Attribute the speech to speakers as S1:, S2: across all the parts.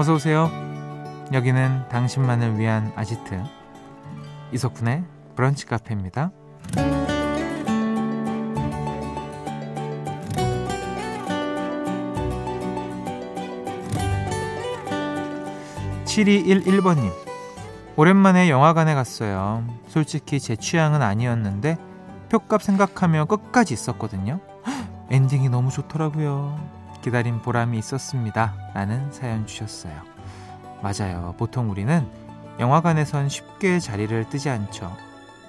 S1: 어서 오세요. 여기는 당신만을 위한 아지트 이석훈의 브런치 카페입니다. 7211번님. 오랜만에 영화관에 갔어요. 솔직히 제 취향은 아니었는데 표값 생각하며 끝까지 있었거든요. 엔딩이 너무 좋더라고요. 기다린 보람이 있었습니다. 라는 사연 주셨어요. 맞아요. 보통 우리는 영화관에선 쉽게 자리를 뜨지 않죠.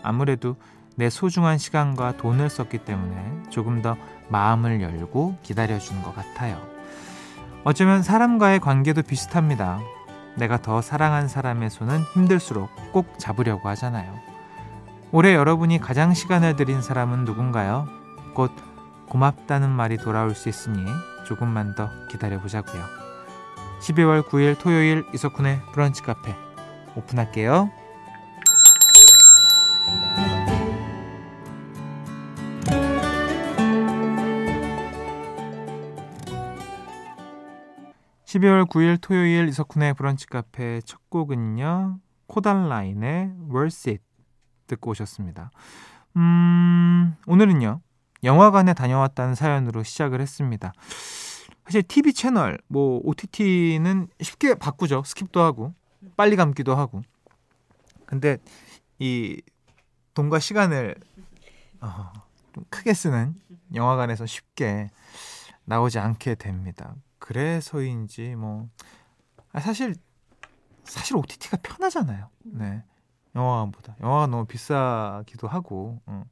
S1: 아무래도 내 소중한 시간과 돈을 썼기 때문에 조금 더 마음을 열고 기다려주는 것 같아요. 어쩌면 사람과의 관계도 비슷합니다. 내가 더 사랑한 사람의 손은 힘들수록 꼭 잡으려고 하잖아요. 올해 여러분이 가장 시간을 들인 사람은 누군가요? 곧 고맙다는 말이 돌아올 수 있으니 조금만 더 기다려보자고요. 12월 9일 토요일 이석훈의 브런치 카페 오픈할게요. 12월 9일 토요일 이석훈의 브런치 카페 첫 곡은요. 코달라인의 Worth It 듣고 오셨습니다. 음, 오늘은요. 영화관에 다녀왔다는 사연으로 시작을 했습니다. 사실 TV 채널, 뭐 OTT는 쉽게 바꾸죠. skip도 하고 빨리 감기도 하고. 근데 이 돈과 시간을 어, 좀 크게 쓰는 영화관에서 쉽게 나오지 않게 됩니다. 그래서인지 뭐 아, 사실 사실 OTT가 편하잖아요. 네. 영화관보다 영화가 너무 비싸기도 하고 어.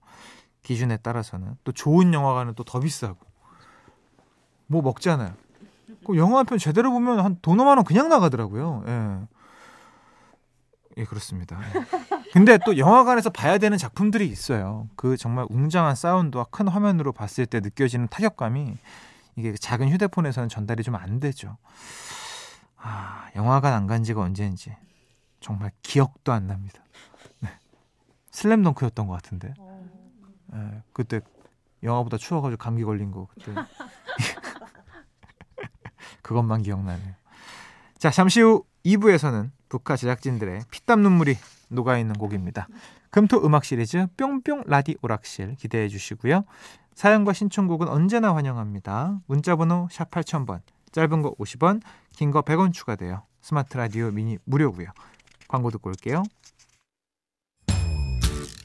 S1: 기준에 따라서는 또 좋은 영화관은 또 더 비싸고 뭐 먹잖아요. 그 영화 한 편 제대로 보면 한돈 5만 원 그냥 나가더라고요. 예. 예, 그렇습니다. 근데 또 영화관에서 봐야 되는 작품들이 있어요. 그 정말 웅장한 사운드와 큰 화면으로 봤을 때 느껴지는 타격감이 이게 작은 휴대폰에서는 전달이 좀 안 되죠. 아, 영화관 안 간 지가 언제인지 정말 기억도 안 납니다. 네. 슬램덩크였던 것 같은데. 네, 그때 영화보다 추워가지고 감기 걸린 거 그때. 그것만 기억나네요. 자, 잠시 후 2부에서는 북한 제작진들의 피땀 눈물이 녹아있는 곡입니다. 금토 음악 시리즈 뿅뿅 라디 오락실 기대해 주시고요. 사연과 신청곡은 언제나 환영합니다. 문자번호 샵 8000번, 짧은 거 50원, 긴 거 100원 추가돼요. 스마트 라디오 미니 무료고요. 광고 듣고 올게요.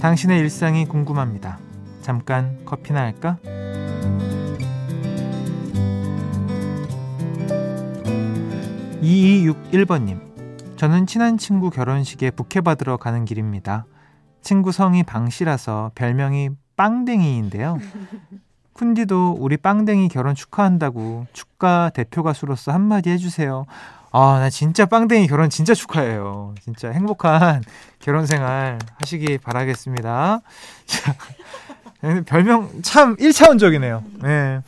S1: 당신의 일상이 궁금합니다. 잠깐 커피나 할까? 2261번님. 저는 친한 친구 결혼식에 부케 받으러 가는 길입니다. 친구 성이 방씨라서 별명이 빵댕이인데요. 쿤디도 우리 빵댕이 결혼 축하한다고 축가 대표 가수로서 한마디 해주세요. 아, 나 진짜 빵댕이 결혼 진짜 축하해요. 진짜 행복한 결혼 생활 하시기 바라겠습니다. 자, 별명 참 1차원적이네요. 네.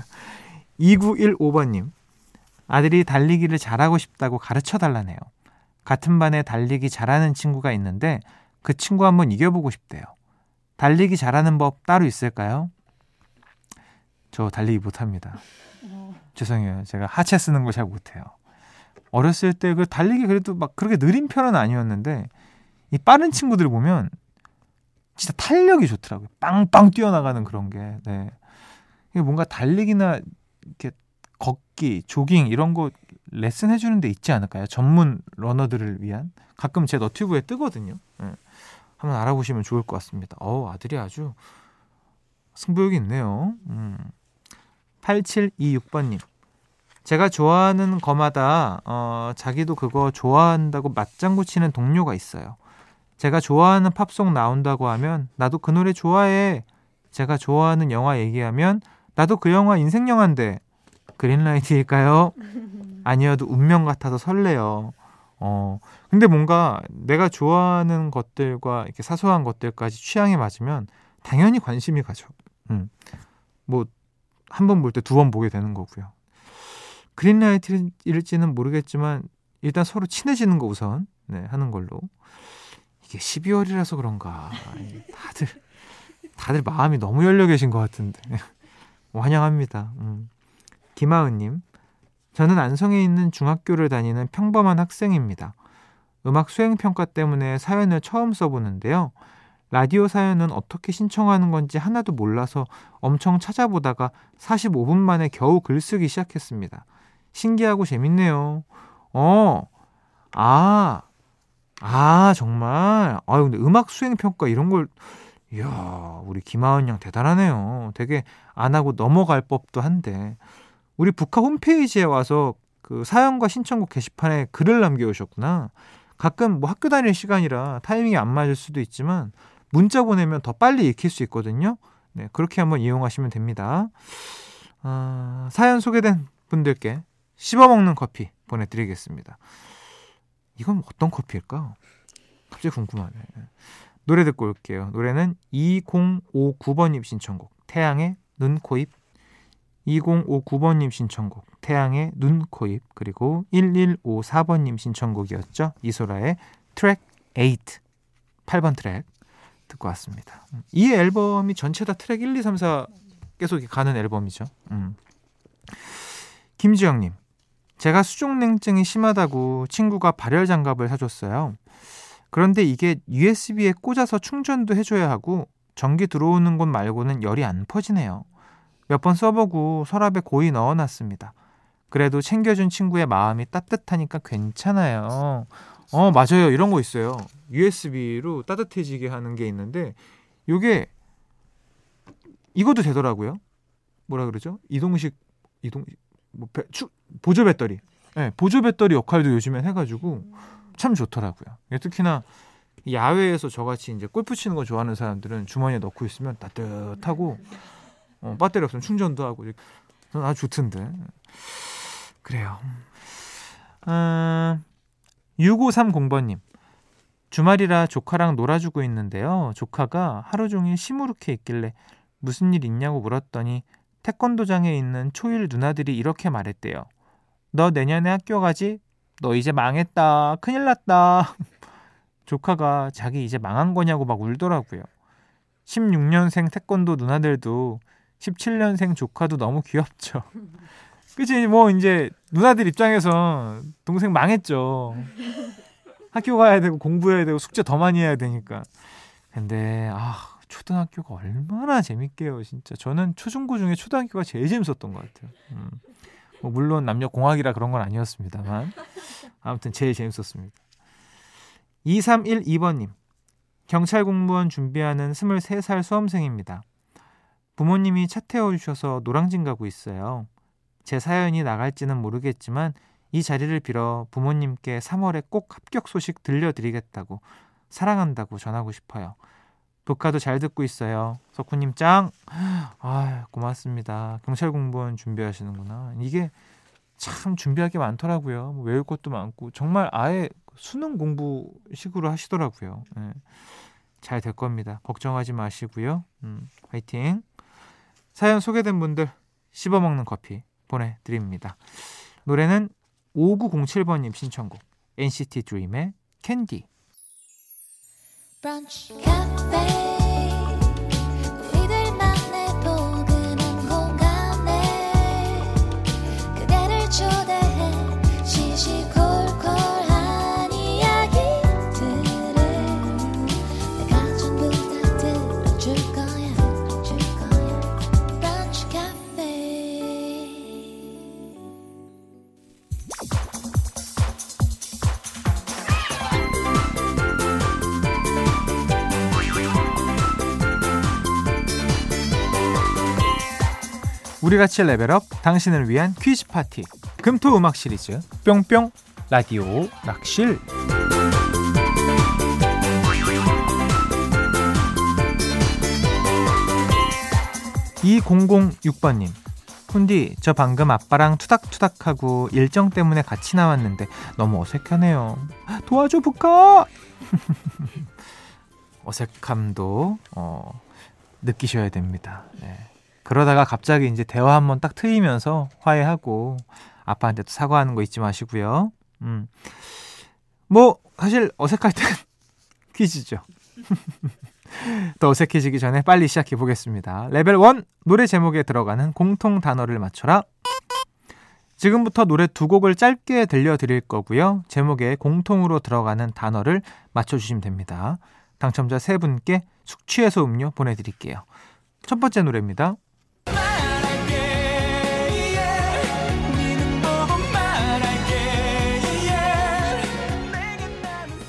S1: 2915번님. 아들이 달리기를 잘하고 싶다고 가르쳐 달라네요. 같은 반에 달리기 잘하는 친구가 있는데 그 친구 한번 이겨보고 싶대요. 달리기 잘하는 법 따로 있을까요? 저 달리기 못합니다. 죄송해요. 제가 하체 쓰는 걸잘 못해요. 어렸을 때 그 달리기 그래도 막 그렇게 느린 편은 아니었는데 이 빠른 친구들 보면 진짜 탄력이 좋더라고요. 빵빵 뛰어나가는 그런 게. 네. 뭔가 달리기나 이렇게 걷기, 조깅 이런 거 레슨 해주는 데 있지 않을까요? 전문 러너들을 위한 가끔 제 너튜브에 뜨거든요. 네. 한번 알아보시면 좋을 것 같습니다. 어우 아들이 아주 승부욕이 있네요. 음. 8726번님 제가 좋아하는 거마다 어, 자기도 그거 좋아한다고 맞장구 치는 동료가 있어요. 제가 좋아하는 팝송 나온다고 하면 나도 그 노래 좋아해. 제가 좋아하는 영화 얘기하면 나도 그 영화 인생 영화인데 그린라이트일까요? 아니어도 운명 같아서 설레요. 어, 근데 뭔가 내가 좋아하는 것들과 이렇게 사소한 것들까지 취향에 맞으면 당연히 관심이 가죠. 음. 뭐, 한 번 볼 때 두 번 보게 되는 거고요. 그린라이트일지는 모르겠지만, 일단 서로 친해지는 거 우선, 네, 하는 걸로. 이게 12월이라서 그런가. 다들, 다들 마음이 너무 열려 계신 것 같은데. 환영합니다. 음. 김하은님, 저는 안성에 있는 중학교를 다니는 평범한 학생입니다. 음악 수행 평가 때문에 사연을 처음 써보는데요. 라디오 사연은 어떻게 신청하는 건지 하나도 몰라서 엄청 찾아보다가 45분 만에 겨우 글쓰기 시작했습니다. 신기하고 재밌네요. 어, 아, 아, 정말. 아유, 근데 음악 수행 평가 이런 걸, 이야, 우리 김하은 양 대단하네요. 되게 안 하고 넘어갈 법도 한데. 우리 북카 홈페이지에 와서 그 사연과 신청곡 게시판에 글을 남겨오셨구나. 가끔 뭐 학교 다닐 시간이라 타이밍이 안 맞을 수도 있지만 문자 보내면 더 빨리 익힐 수 있거든요. 네, 그렇게 한번 이용하시면 됩니다. 어, 사연 소개된 분들께 씹어먹는 커피 보내드리겠습니다. 이건 어떤 커피일까? 갑자기 궁금하네. 노래 듣고 올게요. 노래는 2059번님 신청곡 태양의 눈, 코, 입 2059번님 신청곡 태양의 눈, 코, 입 그리고 1154번님 신청곡이었죠. 이소라의 트랙 8 8번 트랙 듣고 왔습니다. 이 앨범이 전체 다 트랙 1, 2, 3, 4 계속 가는 앨범이죠. 음. 김지영님, 제가 수족냉증이 심하다고 친구가 발열 장갑을 사줬어요. 그런데 이게 USB에 꽂아서 충전도 해줘야 하고 전기 들어오는 곳 말고는 열이 안 퍼지네요. 몇 번 써보고 서랍에 고이 넣어놨습니다. 그래도 챙겨준 친구의 마음이 따뜻하니까 괜찮아요. 어, 맞아요. 이런 거 있어요. USB로 따뜻해지게 하는 게 있는데, 요게, 이것도 되더라고요. 뭐라 그러죠? 이동식, 이동, 뭐, 배, 추, 보조 배터리. 네, 보조 배터리 역할도 요즘엔 해가지고 참 좋더라고요. 특히나 야외에서 저같이 이제 골프 치는 거 좋아하는 사람들은 주머니에 넣고 있으면 따뜻하고 어, 배터리 없으면 충전도 하고 저는 아주 좋던데. 그래요. 어, 6530번님. 주말이라 조카랑 놀아주고 있는데요. 조카가 하루 종일 시무룩해 있길래 무슨 일 있냐고 물었더니 태권도장에 있는 초일 누나들이 이렇게 말했대요 너 내년에 학교 가지? 너 이제 망했다 큰일 났다 조카가 자기 이제 망한 거냐고 막 울더라고요 16년생 태권도 누나들도 17년생 조카도 너무 귀엽죠. 그치, 뭐, 이제, 누나들 입장에서 동생 망했죠. 학교 가야 되고, 공부해야 되고, 숙제 더 많이 해야 되니까. 근데, 아, 초등학교가 얼마나 재밌게요, 진짜. 저는 초중고 중에 초등학교가 제일 재밌었던 것 같아요. 음. 뭐 물론 남녀 공학이라 그런 건 아니었습니다만. 아무튼 제일 재밌었습니다. 2312번님. 경찰 공무원 준비하는 23살 수험생입니다. 부모님이 차 태워주셔서 노량진 가고 있어요. 제 사연이 나갈지는 모르겠지만 이 자리를 빌어 부모님께 3월에 꼭 합격 소식 들려드리겠다고 사랑한다고 전하고 싶어요. 북카도 잘 듣고 있어요. 석훈님 짱! 아 고맙습니다. 경찰 공무원 준비하시는구나. 이게 참 준비할 게 많더라고요. 뭐 외울 것도 많고 정말 아예 수능 공부식으로 하시더라고요. 네. 잘될 겁니다. 걱정하지 마시고요. 음, 화이팅! 사연 소개된 분들 씹어먹는 커피 보내드립니다. 노래는 5907번님 신청곡 NCT 드림의 캔디 브런 우리 같이 레벨업 당신을 위한 퀴즈 파티. 금토 음악 시리즈. 뿅뿅. 라디오 락실. 2006번님. 훈디 저 방금 아빠랑 투닥투닥하고 일정 때문에 같이 나왔는데 너무 어색하네요. 도와줘 브카! 어색함도 어, 느끼셔야 됩니다. 네. 그러다가 갑자기 이제 대화 한번 딱 트이면서 화해하고 아빠한테 도 사과하는 거 잊지 마시고요 음. 뭐 사실 어색할 땐 퀴즈죠 더 어색해지기 전에 빨리 시작해 보겠습니다. 레벨 1 노래 제목에 들어가는 공통 단어를 맞춰라. 지금부터 노래 두 곡을 짧게 들려드릴 거고요. 제목에 공통으로 들어가는 단어를 맞춰주시면 됩니다. 당첨자 세 분께 숙취해소 음료 보내드릴게요. 첫 번째 노래입니다.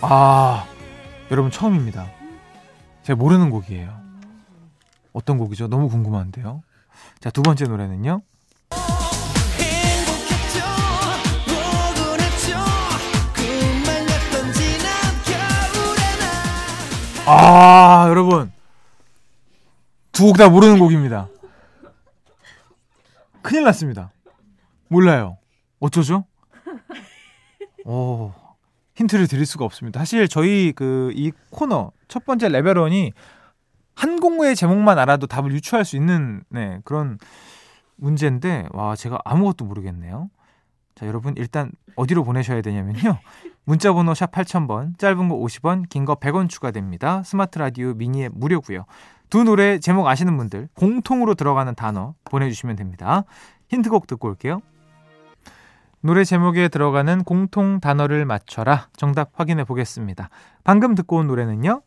S1: 아, 여러분 처음입니다. 제가 모르는 곡이에요. 어떤 곡이죠? 너무 궁금한데요. 자, 두 번째 노래는요. 아, 여러분. 두 곡 다 모르는 곡입니다. 큰일 났습니다. 몰라요. 어쩌죠? 오, 힌트를 드릴 수가 없습니다. 사실 저희 그 이 코너 첫 번째 레벨원이 한 공의 제목만 알아도 답을 유추할 수 있는 네, 그런 문제인데 와 제가 아무것도 모르겠네요. 자 여러분 일단 어디로 보내셔야 되냐면요. 문자번호 샵 8000번 짧은 거 50원 긴 거 100원 추가됩니다. 스마트 라디오 미니앱 무료고요. 두 노래 제목 아시는 분들 공통으로 들어가는 단어 보내주시면 됩니다. 힌트곡 듣고 올게요. 노래 제목에 들어가는 공통 단어를 맞춰라. 정답 확인해 보겠습니다. 방금 듣고 온 노래는요.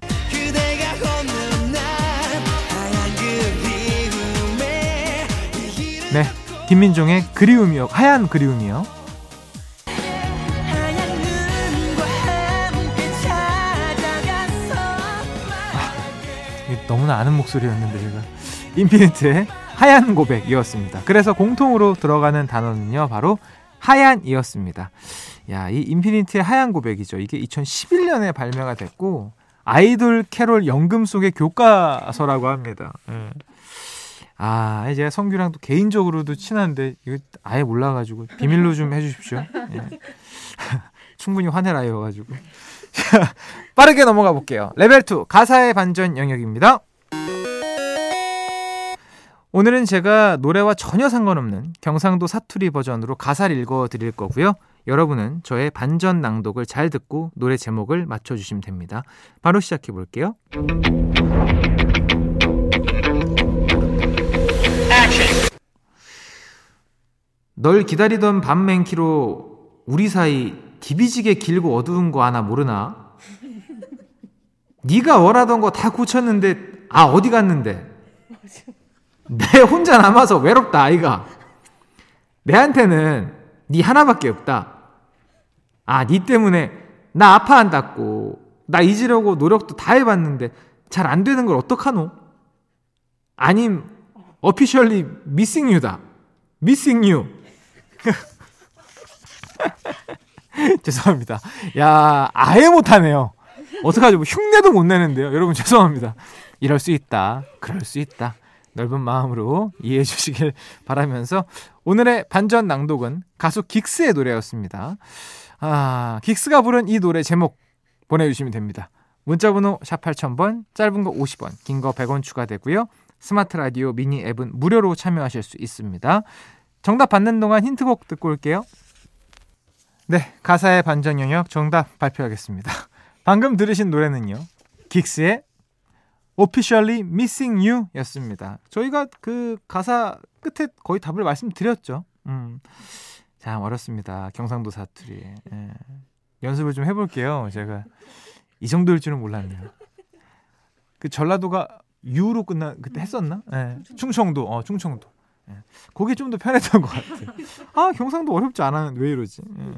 S1: 네, 김민종의 그리움이요. 하얀 그리움이요. 아, 너무나 아는 목소리였는데 제가 인피니트의 하얀 고백이었습니다. 그래서 공통으로 들어가는 단어는요, 바로 하얀이었습니다. 야, 이 인피니티의 하얀 고백이죠. 이게 2011년에 발매가 됐고 아이돌 캐롤 연금 속의 교과서라고 합니다. 예. 아, 제가 성규랑도 개인적으로도 친한데 이거 아예 몰라가지고 비밀로 좀 해주십시오. 예. 충분히 화내라여가지고 빠르게 넘어가 볼게요. 레벨 2 가사의 반전 영역입니다. 오늘은 제가 노래와 전혀 상관없는 경상도 사투리 버전으로 가사를 읽어 드릴 거고요. 여러분은 저의 반전 낭독을 잘 듣고 노래 제목을 맞춰 주시면 됩니다. 바로 시작해 볼게요. 널 기다리던 밤맨키로 우리 사이 디비지게 길고 어두운 거 하나 모르나? 네가 원하던 거 다 고쳤는데 아 어디 갔는데? 내 혼자 남아서 외롭다 아이가. 내한테는 네 하나밖에 없다. 아 네 때문에 나 아파한다고. 나 잊으려고 노력도 다 해봤는데 잘 안 되는 걸 어떡하노? 아님 어피셜리 미싱 유다. 미싱 유 죄송합니다. 야 아예 못하네요. 어떡하죠 뭐 흉내도 못 내는데요. 여러분 죄송합니다. 이럴 수 있다. 그럴 수 있다 넓은 마음으로 이해해 주시길 바라면서 오늘의 반전 낭독은 가수 긱스의 노래였습니다. 아, 긱스가 부른 이 노래 제목 보내주시면 됩니다. 문자번호 샵 8000번, 짧은 거 50원, 긴 거 100원 추가되고요. 스마트 라디오 미니 앱은 무료로 참여하실 수 있습니다. 정답 받는 동안 힌트곡 듣고 올게요. 네, 가사의 반전 영역 정답 발표하겠습니다. 방금 들으신 노래는요. 긱스의 Officially Missing You 였습니다. 저희가 그 가사 끝에 거의 답을 말씀드렸죠. 음. 참 어렵습니다. 경상도 사투리. 예. 연습을 좀 해볼게요. 제가 이 정도일 줄은 몰랐네요. 그 전라도가 유로 끝나 그때 했었나? 예. 충청도, 어 충청도. 예. 그게 좀 더 편했던 것 같아요. 아 경상도 어렵지 않아. 왜 이러지? 예.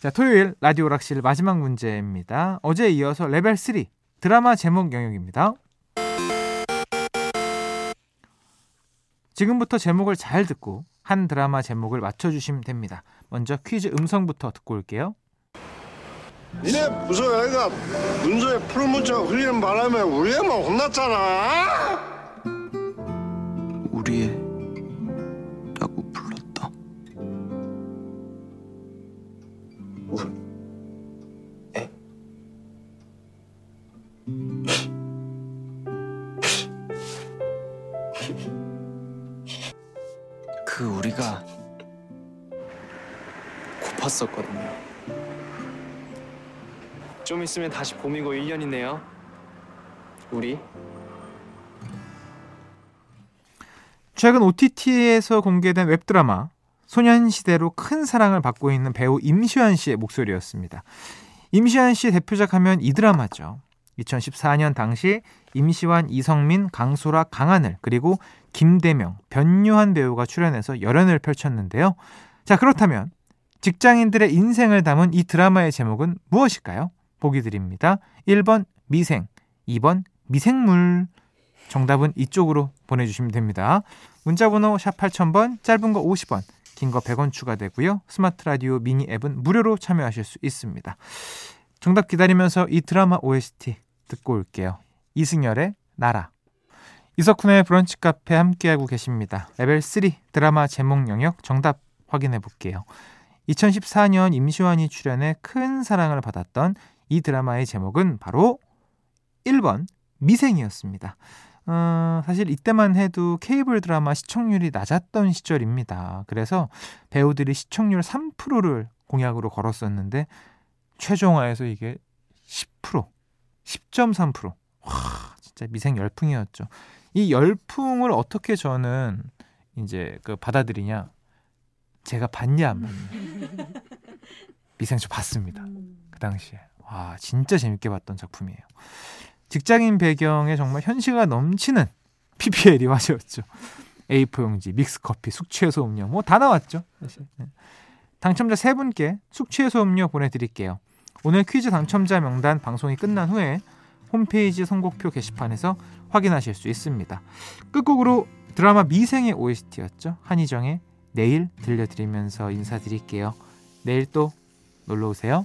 S1: 자 토요일 라디오 락실 마지막 문제입니다. 어제 이어서 레벨 3 드라마 제목 영역입니다. 지금부터 제목을 잘 듣고 한 드라마 제목을 맞춰주시면 됩니다. 먼저 퀴즈 음성부터 듣고 올게요.
S2: 니네 부서 애가 문서에 풀문자 흘리는 바람에 우리 애만 혼났잖아.
S3: 그 우리가 고팠었거든요. 좀 있으면 다시 봄이고 1년이네요. 우리
S1: 최근 OTT에서 공개된 웹드라마 소년시대로 큰 사랑을 받고 있는 배우 임시완 씨의 목소리였습니다. 임시완 씨의 대표작 하면 이 드라마죠. 2014년 당시 임시완, 이성민, 강소라, 강하늘 그리고 김대명, 변유한 배우가 출연해서 열연을 펼쳤는데요. 자 그렇다면 직장인들의 인생을 담은 이 드라마의 제목은 무엇일까요? 보기 드립니다. 1번 미생, 2번 미생물. 정답은 이쪽으로 보내주시면 됩니다. 문자번호 샵 8000번, 짧은 거 50원, 긴 거 100원 추가되고요. 스마트 라디오 미니 앱은 무료로 참여하실 수 있습니다. 정답 기다리면서 이 드라마 OST 듣고 올게요. 이승열의 나라. 이석훈의 브런치 카페 함께하고 계십니다. 레벨 3 드라마 제목 영역 정답 확인해 볼게요. 2014년 임시완이 출연해 큰 사랑을 받았던 이 드라마의 제목은 바로 1번 미생이었습니다. 어, 사실 이때만 해도 케이블 드라마 시청률이 낮았던 시절입니다. 그래서 배우들이 시청률 3%를 공약으로 걸었었는데 최종화에서 이게 10%, 10.3%. 와, 진짜 미생 열풍이었죠. 이 열풍을 어떻게 저는 이제 그 받아들이냐? 제가 봤냐 안 봤냐? 미생 저 봤습니다. 그 당시에. 와, 진짜 재밌게 봤던 작품이에요. 직장인 배경에 정말 현시가 넘치는 PPL이 화제였죠. A4 용지, 믹스커피, 숙취해소 음료 뭐 다 나왔죠. 사실. 네. 당첨자 세 분께 숙취해소 음료 보내드릴게요. 오늘 퀴즈 당첨자 명단 방송이 끝난 후에 홈페이지 선곡표 게시판에서 확인하실 수 있습니다. 끝곡으로 드라마 미생의 OST였죠. 한희정의 내일 들려드리면서 인사드릴게요. 내일 또 놀러 오세요.